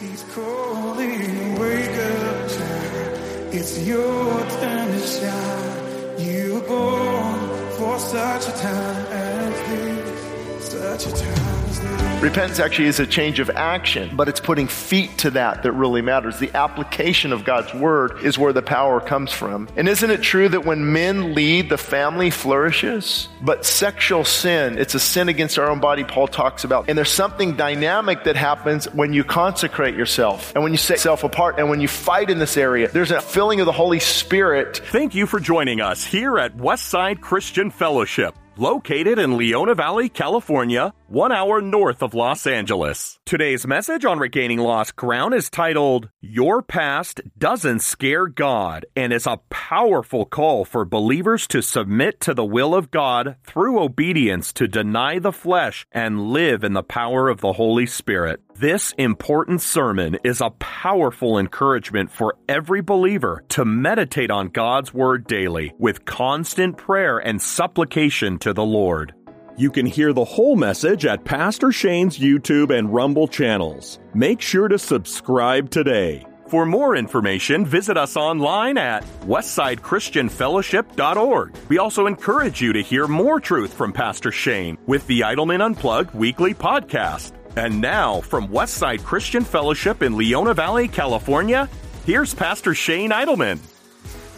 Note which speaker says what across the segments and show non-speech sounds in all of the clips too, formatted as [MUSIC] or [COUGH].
Speaker 1: He's calling, wake up, child. It's your time to shine. You were born for such a time as this,
Speaker 2: Repentance actually is a change of action, but it's putting feet to that that really matters. The application of God's word is where the power comes from. And isn't it true that when men lead, the family flourishes? But sexual sin, it's a sin against our own body, Paul talks about. And there's something dynamic that happens when you consecrate yourself and when you set yourself apart and when you fight in this area. There's a filling of the Holy Spirit.
Speaker 3: Thank you for joining us here at Westside Christian Fellowship located in Leona Valley, California, one hour north of Los Angeles. Today's message on regaining lost ground is titled, Your Past Doesn't Scare God, and is a powerful call for believers to submit to the will of God through obedience to deny the flesh and live in the power of the Holy Spirit. This important sermon is a powerful encouragement for every believer to meditate on God's Word daily with constant prayer and supplication to the Lord. You can hear the whole message at Pastor Shane's YouTube and Rumble channels. Make sure to subscribe today. For more information, visit us online at westsidechristianfellowship.org. We also encourage you to hear more truth from Pastor Shane with the Idleman Unplugged weekly podcast. And now, from Westside Christian Fellowship in Leona Valley, California, here's Pastor Shane Idleman.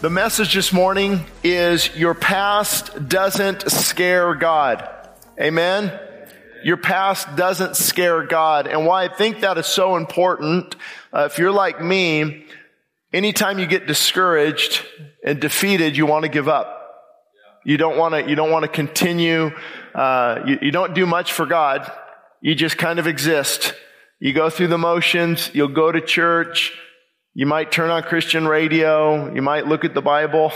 Speaker 2: The message this morning is Your past doesn't scare God. Amen? Your past doesn't scare God. And why I think that is so important, uh, if you're like me, anytime you get discouraged and defeated, you want to give up. You don't want to, you don't want to continue, uh, you, you don't do much for God. You just kind of exist. You go through the motions, you'll go to church, you might turn on Christian radio, you might look at the Bible,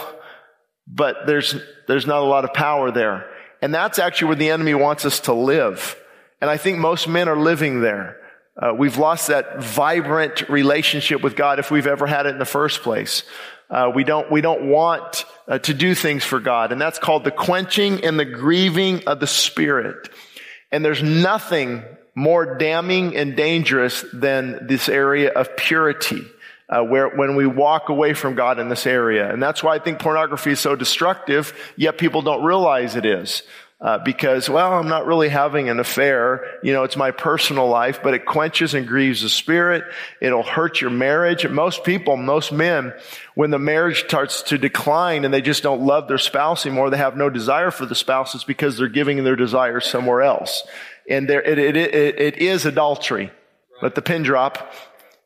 Speaker 2: but there's, there's not a lot of power there. And that's actually where the enemy wants us to live. And I think most men are living there. Uh, we've lost that vibrant relationship with God if we've ever had it in the first place. Uh, we don't, we don't want uh, to do things for God. And that's called the quenching and the grieving of the Spirit. And there's nothing more damning and dangerous than this area of purity. Uh, where when we walk away from God in this area, and that's why I think pornography is so destructive. Yet people don't realize it is. Uh, because, well, I'm not really having an affair. You know, it's my personal life, but it quenches and grieves the spirit. It'll hurt your marriage. Most people, most men, when the marriage starts to decline and they just don't love their spouse anymore, they have no desire for the spouse, it's because they're giving their desires somewhere else. And there, it, it, it, it is adultery. Let the pin drop.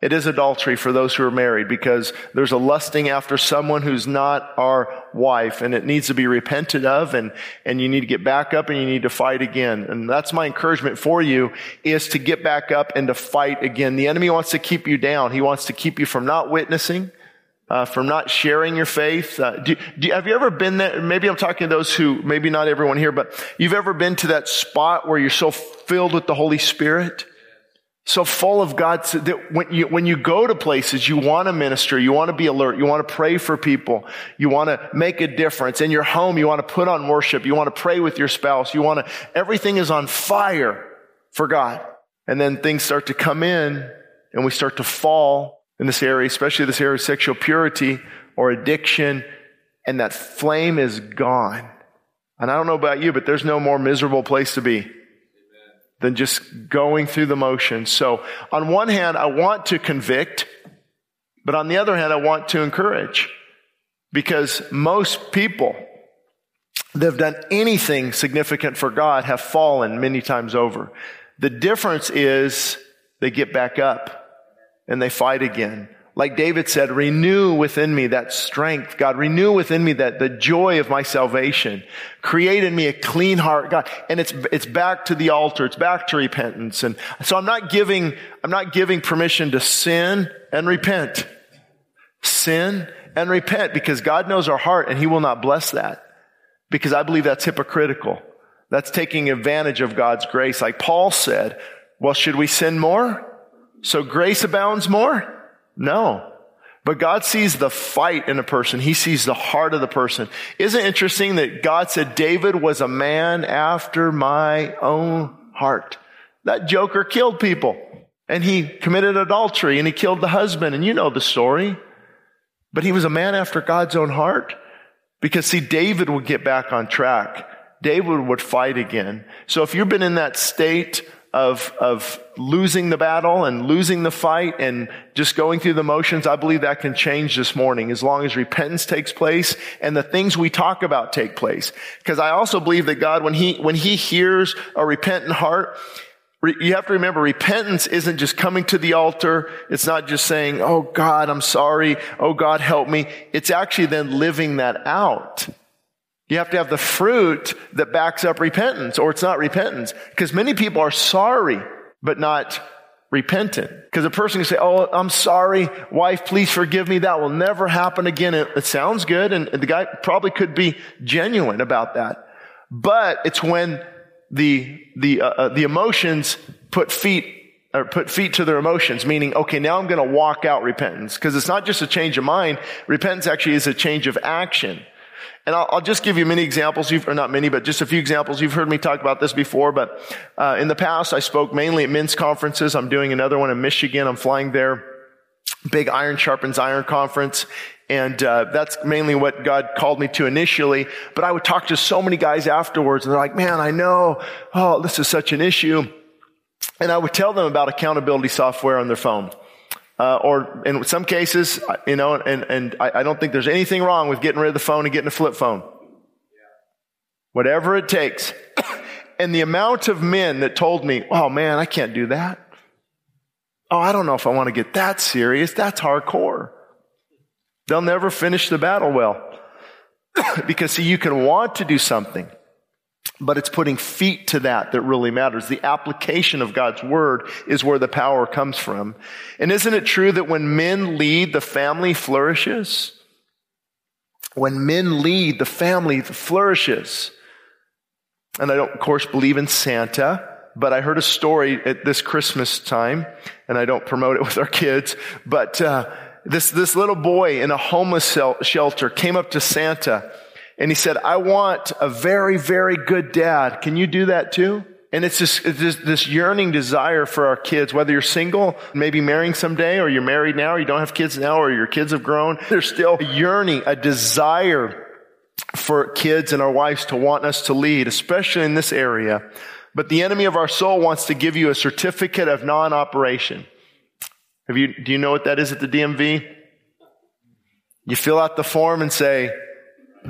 Speaker 2: It is adultery for those who are married because there's a lusting after someone who's not our wife and it needs to be repented of and, and you need to get back up and you need to fight again. And that's my encouragement for you is to get back up and to fight again. The enemy wants to keep you down. He wants to keep you from not witnessing. Uh, from not sharing your faith. Uh, do, do, have you ever been there? Maybe I'm talking to those who, maybe not everyone here, but you've ever been to that spot where you're so filled with the Holy Spirit so full of God that when you, when you go to places, you want to minister, you want to be alert, you want to pray for people, you want to make a difference. In your home, you want to put on worship, you want to pray with your spouse, you want to, everything is on fire for God. And then things start to come in and we start to fall in this area, especially this area of sexual purity or addiction, and that flame is gone. And I don't know about you, but there's no more miserable place to be than just going through the motions. So on one hand, I want to convict, but on the other hand, I want to encourage because most people that have done anything significant for God have fallen many times over. The difference is they get back up and they fight again. Like David said, renew within me that strength, God. Renew within me that the joy of my salvation. Create in me a clean heart, God. And it's, it's back to the altar. It's back to repentance. And so I'm not giving, I'm not giving permission to sin and repent. Sin and repent because God knows our heart and He will not bless that. Because I believe that's hypocritical. That's taking advantage of God's grace. Like Paul said, well, should we sin more? So grace abounds more? No. But God sees the fight in a person. He sees the heart of the person. Isn't it interesting that God said David was a man after my own heart? That joker killed people. and he committed adultery and he killed the husband and you know the story. But he was a man after God's own heart because see, David would get back on track. David would fight again. So if you've been in that state of, of losing the battle and losing the fight and just going through the motions, I believe that can change this morning as long as repentance takes place and the things we talk about take place. Because I also believe that God, when He, when He hears a repentant heart, you have to remember repentance isn't just coming to the altar. It's not just saying, Oh God, I'm sorry. Oh God, help me. It's actually then living that out. You have to have the fruit that backs up repentance or it's not repentance. Because many people are sorry, but not repentant. Because a person can say, Oh, I'm sorry. Wife, please forgive me. That will never happen again. It, it sounds good. And the guy probably could be genuine about that. But it's when the, the, uh, uh, the emotions put feet or put feet to their emotions, meaning, okay, now I'm going to walk out repentance. Because it's not just a change of mind. Repentance actually is a change of action. And I'll, I'll, just give you many examples, you've, or not many, but just a few examples. You've heard me talk about this before, but uh, in the past, I spoke mainly at men's conferences. I'm doing another one in Michigan. I'm flying there. Big Iron Sharpens Iron conference. And uh, that's mainly what God called me to initially. But I would talk to so many guys afterwards, and they're like, man, I know, oh, this is such an issue. And I would tell them about accountability software on their phone. Uh, or in some cases, you know, and, and I, I, don't think there's anything wrong with getting rid of the phone and getting a flip phone. Whatever it takes. [COUGHS] and the amount of men that told me, oh man, I can't do that. Oh, I don't know if I want to get that serious. That's hardcore. They'll never finish the battle well. [COUGHS] because see, you can want to do something. But it's putting feet to that that really matters. The application of God's word is where the power comes from. And isn't it true that when men lead, the family flourishes? When men lead, the family flourishes. And I don't, of course, believe in Santa, but I heard a story at this Christmas time, and I don't promote it [LAUGHS] with our kids, but uh, this, this little boy in a homeless shelter came up to Santa and he said, I want a very, very good dad. Can you do that too? And it's just, it's just this yearning desire for our kids, whether you're single, maybe marrying someday, or you're married now, or you don't have kids now, or your kids have grown. There's still a yearning, a desire for kids and our wives to want us to lead, especially in this area. But the enemy of our soul wants to give you a certificate of non-operation. Have you, do you know what that is at the DMV? You fill out the form and say,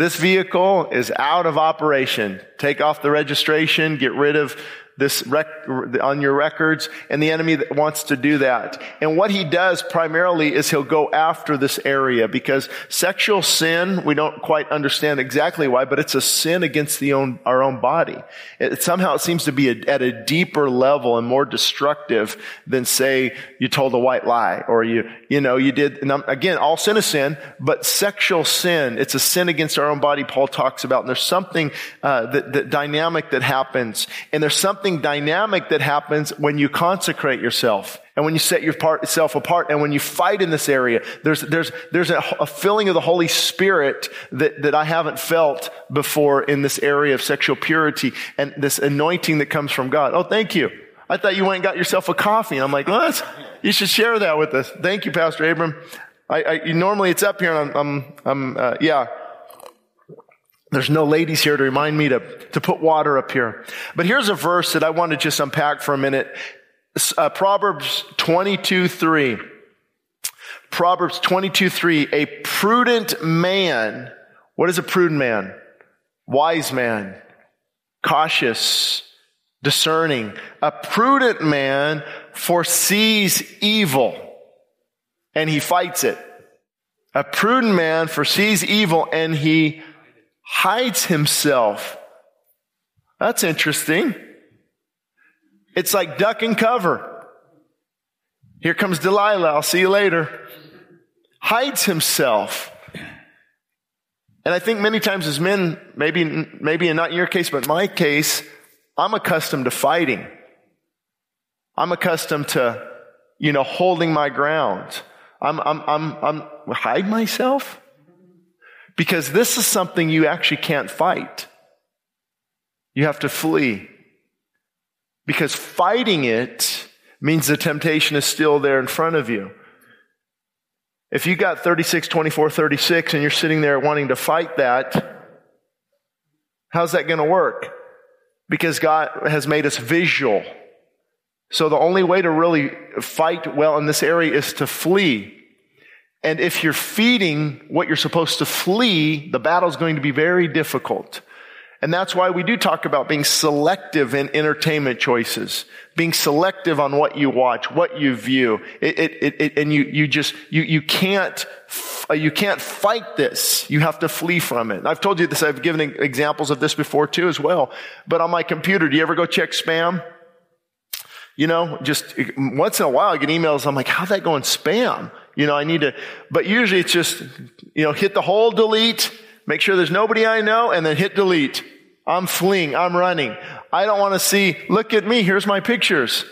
Speaker 2: this vehicle is out of operation. Take off the registration, get rid of this rec- on your records, and the enemy wants to do that. And what he does primarily is he'll go after this area because sexual sin, we don't quite understand exactly why, but it's a sin against the own, our own body. It, somehow it seems to be a, at a deeper level and more destructive than say you told a white lie or you, you know, you did, and again, all sin is sin, but sexual sin, it's a sin against our own body, Paul talks about. And there's something, uh, that, that dynamic that happens. And there's something something dynamic that happens when you consecrate yourself and when you set yourself apart and when you fight in this area. There's, there's, there's a, a filling of the Holy Spirit that, that I haven't felt before in this area of sexual purity and this anointing that comes from God. Oh, thank you. I thought you went and got yourself a coffee. And I'm like, what? You should share that with us. Thank you, Pastor Abram. I, I normally it's up here and I'm, I'm, I'm uh, yeah. There's no ladies here to remind me to, to put water up here. But here's a verse that I want to just unpack for a minute. Uh, Proverbs 22, 3. Proverbs 22, 3. A prudent man. What is a prudent man? Wise man. Cautious. Discerning. A prudent man foresees evil and he fights it. A prudent man foresees evil and he hides himself. That's interesting. It's like duck and cover. Here comes Delilah. I'll see you later. Hides himself. And I think many times as men, maybe, maybe not in your case, but my case, I'm accustomed to fighting. I'm accustomed to, you know, holding my ground. I'm, I'm, I'm, I'm, hide myself? Because this is something you actually can't fight. You have to flee. Because fighting it means the temptation is still there in front of you. If you got 36, 24, 36 and you're sitting there wanting to fight that, how's that going to work? Because God has made us visual. So the only way to really fight well in this area is to flee. And if you're feeding what you're supposed to flee, the battle is going to be very difficult. And that's why we do talk about being selective in entertainment choices, being selective on what you watch, what you view. It, it, it, and you, you just, you, you can't, uh, you can't fight this. You have to flee from it. I've told you this. I've given examples of this before too as well. But on my computer, do you ever go check spam? You know, just once in a while I get emails. I'm like, how'd that go in spam? You know, I need to, but usually it's just, you know, hit the whole delete, make sure there's nobody I know, and then hit delete. I'm fleeing. I'm running. I don't want to see, look at me. Here's my pictures.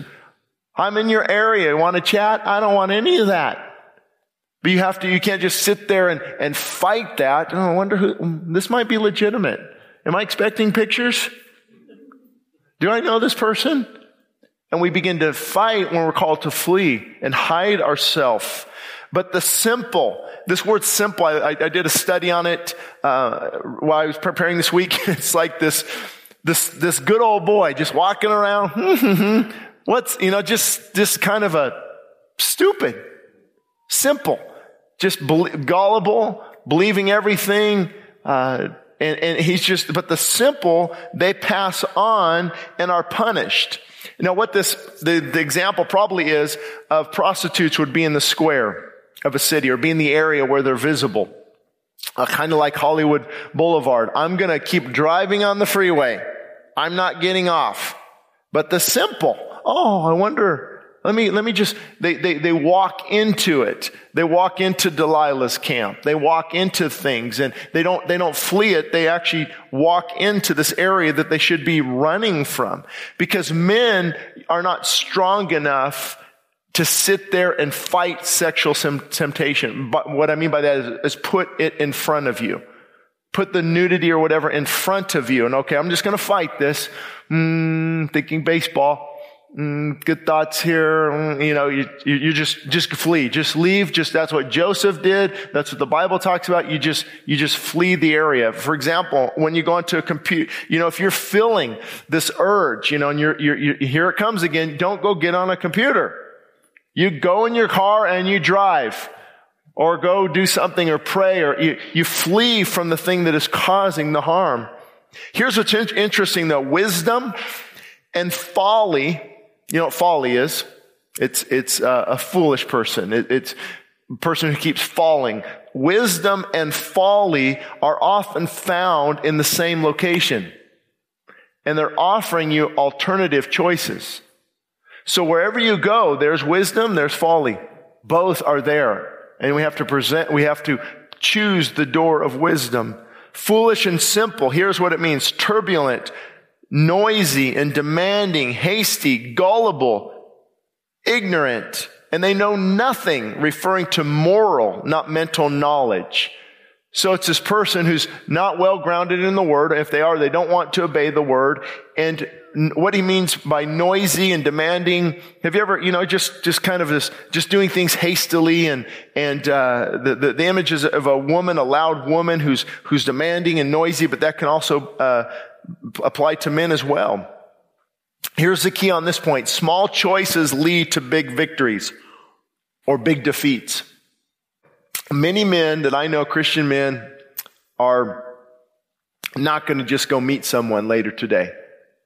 Speaker 2: I'm in your area. You want to chat? I don't want any of that. But you have to, you can't just sit there and, and fight that. Oh, I wonder who, this might be legitimate. Am I expecting pictures? Do I know this person? And we begin to fight when we're called to flee and hide ourselves. But the simple, this word simple, I, I did a study on it uh, while I was preparing this week. [LAUGHS] it's like this, this, this good old boy just walking around. [LAUGHS] What's, you know, just, just kind of a stupid, simple, just be- gullible, believing everything, uh, and, and he's just, but the simple, they pass on and are punished. You know what this, the, the example probably is of prostitutes would be in the square of a city or be in the area where they're visible. Uh, kind of like Hollywood Boulevard. I'm going to keep driving on the freeway. I'm not getting off. But the simple, oh, I wonder, let me, let me just, they, they, they walk into it. They walk into Delilah's camp. They walk into things and they don't, they don't flee it. They actually walk into this area that they should be running from because men are not strong enough to sit there and fight sexual temptation. But what I mean by that is, is put it in front of you. Put the nudity or whatever in front of you. And okay, I'm just going to fight this. Mm, thinking baseball. Mm, good thoughts here. Mm, you know, you, you, just, just flee. Just leave. Just, that's what Joseph did. That's what the Bible talks about. You just, you just flee the area. For example, when you go into a computer, you know, if you're feeling this urge, you know, and you're, you're, you're, here it comes again, don't go get on a computer. You go in your car and you drive or go do something or pray or you, you flee from the thing that is causing the harm. Here's what's interesting though. Wisdom and folly, you know what folly is? It's, it's uh, a foolish person. It, it's a person who keeps falling. Wisdom and folly are often found in the same location. And they're offering you alternative choices. So wherever you go, there's wisdom, there's folly. Both are there. And we have to present, we have to choose the door of wisdom. Foolish and simple. Here's what it means. Turbulent, noisy and demanding, hasty, gullible, ignorant, and they know nothing referring to moral, not mental knowledge. So it's this person who's not well grounded in the word. If they are, they don't want to obey the word. And what he means by noisy and demanding. Have you ever, you know, just, just kind of this, just doing things hastily and, and, uh, the, the, the images of a woman, a loud woman who's, who's demanding and noisy, but that can also, uh, apply to men as well. Here's the key on this point. Small choices lead to big victories or big defeats. Many men that I know, Christian men, are not going to just go meet someone later today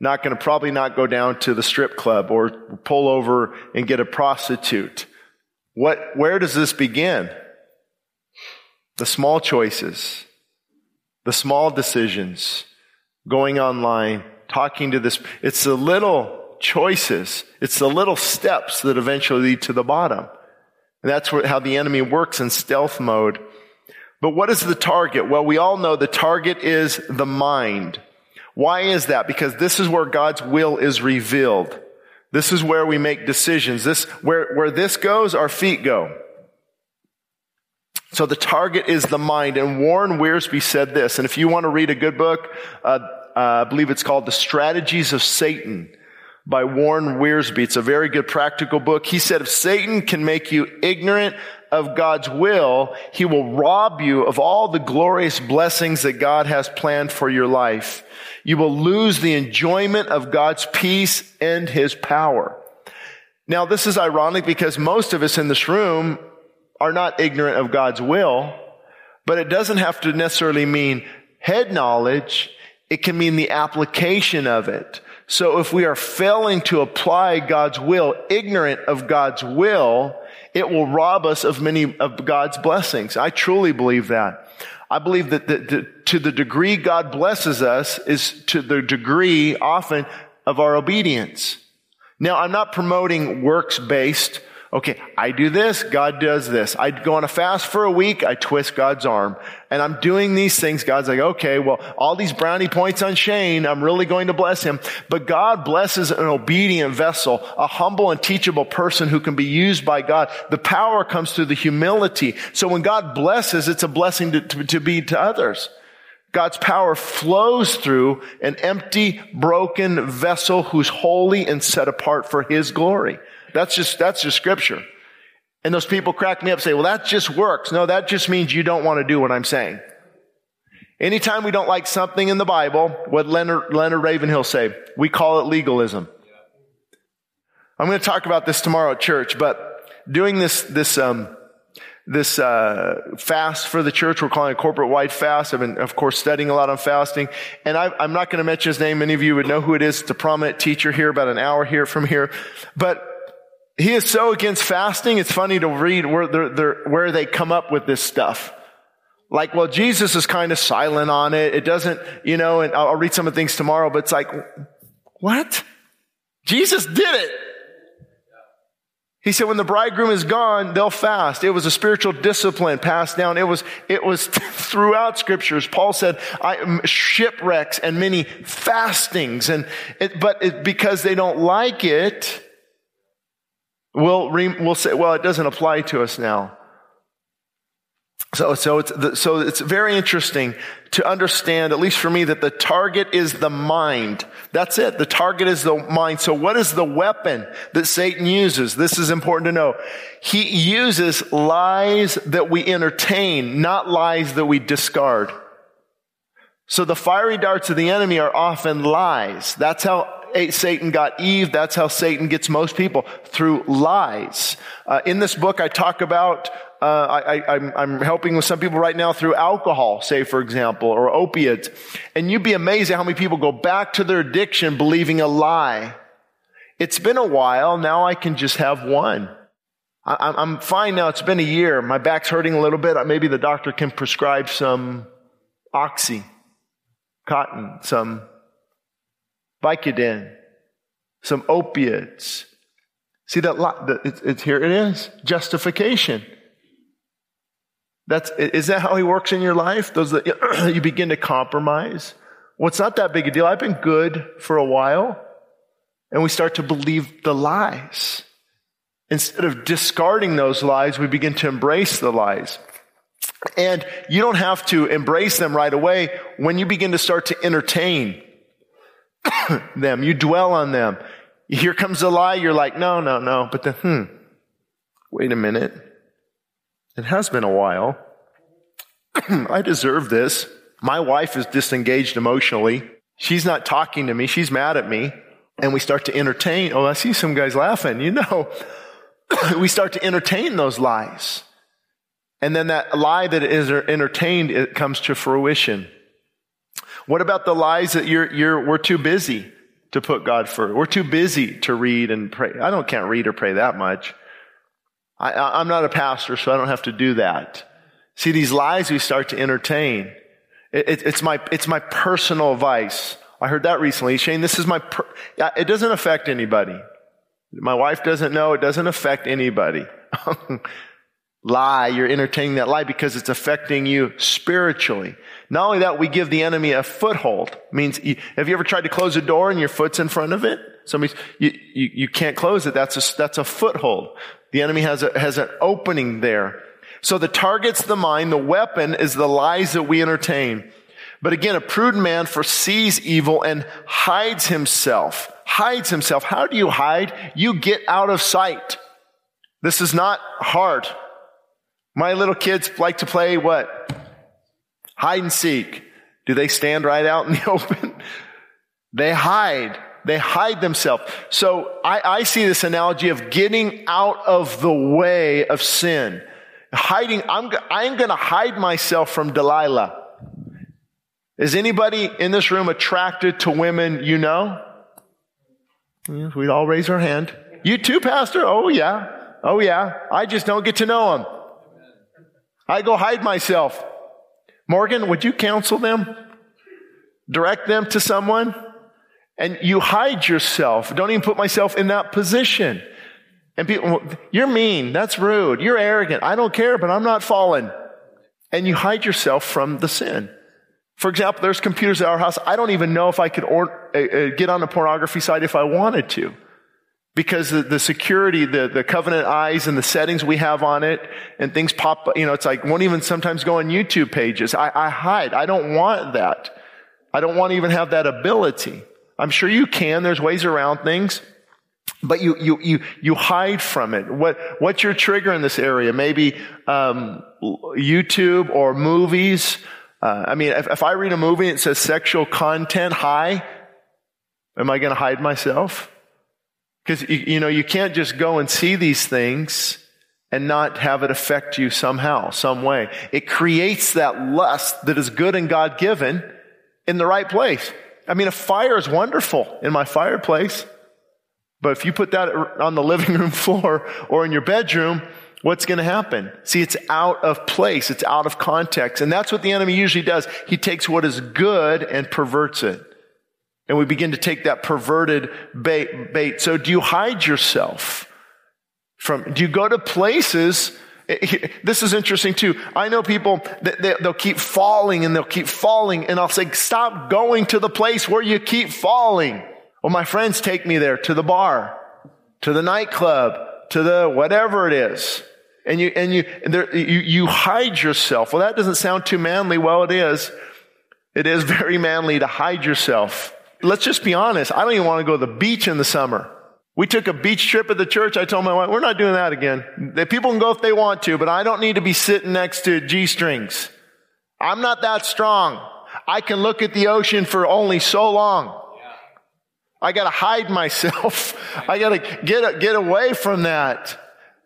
Speaker 2: not going to probably not go down to the strip club or pull over and get a prostitute. What, where does this begin? The small choices, the small decisions, going online, talking to this. It's the little choices. It's the little steps that eventually lead to the bottom. And that's how the enemy works in stealth mode. But what is the target? Well, we all know the target is the mind. Why is that? Because this is where God's will is revealed. This is where we make decisions. This, where, where this goes, our feet go. So the target is the mind. And Warren Wiersbe said this. And if you want to read a good book, uh, uh, I believe it's called The Strategies of Satan. by Warren Wiersbe. It's a very good practical book. He said, if Satan can make you ignorant of God's will, he will rob you of all the glorious blessings that God has planned for your life. You will lose the enjoyment of God's peace and his power. Now, this is ironic because most of us in this room are not ignorant of God's will, but it doesn't have to necessarily mean head knowledge. It can mean the application of it. So if we are failing to apply God's will, ignorant of God's will, it will rob us of many of God's blessings. I truly believe that. I believe that the, the, to the degree God blesses us is to the degree often of our obedience. Now, I'm not promoting works based okay, I do this, God does this. I go on a fast for a week, I twist God's arm. And I'm doing these things. God's like, okay, well, all these brownie points on Shane, I'm really going to bless him. But God blesses an obedient vessel, a humble and teachable person who can be used by God. The power comes through the humility. So when God blesses, it's a blessing to, to, to be to others. God's power flows through an empty, broken vessel who's holy and set apart for His glory. That's just, that's just scripture. And those people crack me up say, well, that just works. No, that just means you don't want to do what I'm saying. Anytime we don't like something in the Bible, what Leonard, Leonard Ravenhill say? We call it legalism. I'm going to talk about this tomorrow at church, but doing this, this, um, this uh, fast for the church. We're calling it corporate white fast. I've been, of course, studying a lot on fasting. And I, am not going to mention his name. Many of you would know who it is. It's a prominent teacher here, about an hour here from here. But he is so against fasting. It's funny to read where, they're, they're, where they come up with this stuff. Like, well, Jesus is kind of silent on it. It doesn't, you know, and I'll, read some of the things tomorrow, but it's like, what? Jesus did it. He said, when the bridegroom is gone, they'll fast. It was a spiritual discipline passed down. It was, it was [LAUGHS] throughout scriptures. Paul said, I, shipwrecks and many fastings. And it, but it, because they don't like it, We'll, we'll say, well, it doesn't apply to us now. So, so it's, so it's very interesting to understand, at least for me, that the target is the mind. That's it. The target is the mind. So what is the weapon that Satan uses? This is important to know. He uses lies that we entertain, not lies that we discard. So the fiery darts of the enemy are often lies. That's how Satan got Eve. That's how Satan gets most people through lies. Uh, in this book, I talk about uh, I, am helping with some people right now through alcohol, say for example, or opiates, and you'd be amazed at how many people go back to their addiction believing a lie. It's been a while. Now I can just have one. I, I'm fine now. It's been a year. My back's hurting a little bit. Maybe the doctor can prescribe some oxy, cotton, some Vicodin, some opiates. See that? It's, it's, here it is. Justification. That's, is that how he works in your life? Those that [CLEARS THROAT] you begin to compromise. Well, it's not that big a deal. I've been good for a while. And we start to believe the lies. Instead of discarding those lies, we begin to embrace the lies. And you don't have to embrace them right away when you begin to start to entertain [COUGHS] them. You dwell on them. Here comes a lie. You're like, no, no, no. But then, hmm, wait a minute. It has been a while. [COUGHS] I deserve this. My wife is disengaged emotionally. She's not talking to me. She's mad at me. And we start to entertain. Oh, I see some guys laughing. You know, [COUGHS] we start to entertain those lies. And then that lie that is entertained, it comes to fruition. What about the lies that you're, you're, we're too busy to put God first? We're too busy to read and pray. I don't, can't read or pray that much. I, am not a pastor, so I don't have to do that. See, these lies we start to entertain. It, it, it's my, it's my personal vice. I heard that recently. Shane, this is my, per- it doesn't affect anybody. My wife doesn't know. It doesn't affect anybody. [LAUGHS] lie. You're entertaining that lie because it's affecting you spiritually. Not only that, we give the enemy a foothold. Means, have you ever tried to close a door and your foot's in front of it? Somebody's, you, you, you can't close it. That's a, that's a foothold. The enemy has a, has an opening there. So the target's the mind. The weapon is the lies that we entertain. But again, a prudent man foresees evil and hides himself hides himself. How do you hide? You get out of sight. This is not hard. My little kids like to play what? Hide and seek. Do they stand right out in the [LAUGHS] open? they hide. They hide themselves. So I, I see this analogy of getting out of the way of sin. Hiding, I'm, I'm going to hide myself from Delilah. Is anybody in this room attracted to women you know? We'd all raise our hand. You too, Pastor? Oh, yeah. Oh, yeah. I just don't get to know them. I go hide myself. Morgan, would you counsel them? Direct them to someone? And you hide yourself. Don't even put myself in that position. And people, you're mean. That's rude. You're arrogant. I don't care, but I'm not fallen. And you hide yourself from the sin. For example, there's computers at our house. I don't even know if I could uh, uh, get on the pornography site if I wanted to. Because the, the security, the, the Covenant Eyes and the settings we have on it and things pop, you know, it's like won't even sometimes go on YouTube pages. I, I hide. I don't want that. I don't want to even have that ability. I'm sure you can. There's ways around things. But you, you, you, you hide from it. What, what's your trigger in this area? Maybe, um, YouTube or movies. Uh, I mean, if, if I read a movie and it says sexual content high, am I going to hide myself? Because, you, you know, you can't just go and see these things and not have it affect you somehow, some way. It creates that lust that is good and God given in the right place. I mean, a fire is wonderful in my fireplace. But if you put that on the living room [LAUGHS] floor or in your bedroom, what's going to happen? See, it's out of place. It's out of context. And that's what the enemy usually does. He takes what is good and perverts it. And we begin to take that perverted bait. bait. So do you hide yourself from, do you go to places [LAUGHS] this is interesting too. I know people that they'll keep falling and they'll keep falling and I'll say, stop going to the place where you keep falling. Well, my friends take me there to the bar, to the nightclub, to the whatever it is. And you, and you, and there, you, you hide yourself. Well, that doesn't sound too manly. Well, it is. It is [LAUGHS] very manly to hide yourself. Let's just be honest. I don't even want to go to the beach in the summer. We took a beach trip at the church. I told my wife, we're not doing that again. The people can go if they want to, but I don't need to be sitting next to G strings. I'm not that strong. I can look at the ocean for only so long. I got to hide myself. [LAUGHS] I got to get, get away from that.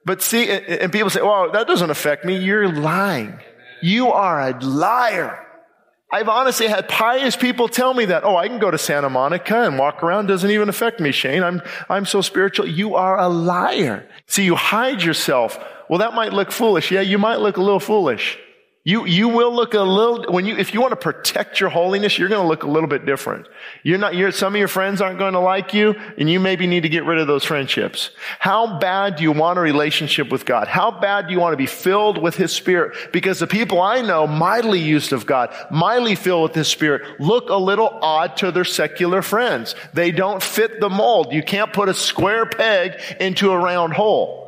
Speaker 2: But see, and people say, well, that doesn't affect me. You're lying. You are a liar. I've honestly had pious people tell me that, oh, I can go to Santa Monica and walk around. Doesn't even affect me, Shane. I'm, I'm so spiritual. You are a liar. See, you hide yourself. Well, that might look foolish. Yeah, you might look a little foolish. You, you will look a little, when you, if you want to protect your holiness, you're going to look a little bit different. You're not, you're, some of your friends aren't going to like you, and you maybe need to get rid of those friendships. How bad do you want a relationship with God? How bad do you want to be filled with His Spirit? Because the people I know, mightily used of God, mightily filled with His Spirit, look a little odd to their secular friends. They don't fit the mold. You can't put a square peg into a round hole.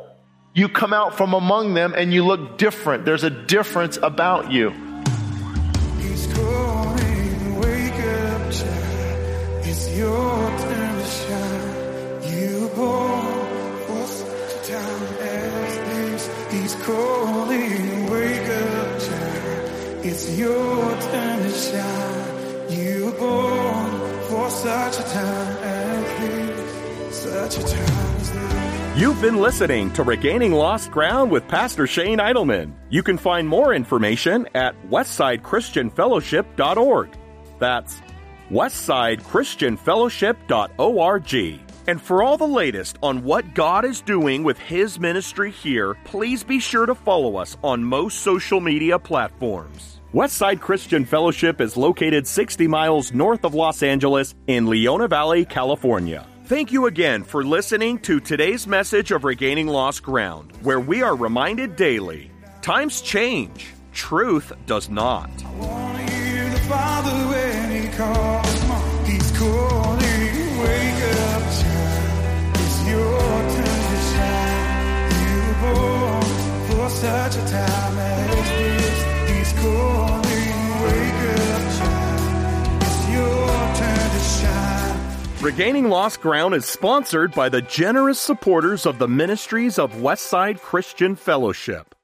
Speaker 2: You come out from among them and you look different. There's a difference about you.
Speaker 1: He's calling, wake up, child. It's your turn to shine. You born for such a time as this. He's calling, wake up, child. It's your turn to shine. You were born for such a time as this. Such a time.
Speaker 3: You've been listening to Regaining Lost Ground with Pastor Shane Idleman. You can find more information at westsidechristianfellowship.org. That's westsidechristianfellowship.org. And for all the latest on what God is doing with His ministry here, please be sure to follow us on most social media platforms. Westside Christian Fellowship is located 60 miles north of Los Angeles in Leona Valley, California. Thank you again for listening to today's message of Regaining Lost Ground, where we are reminded daily times change, truth does not.
Speaker 1: such a time as
Speaker 3: Regaining Lost Ground is sponsored by the generous supporters of the ministries of Westside Christian Fellowship.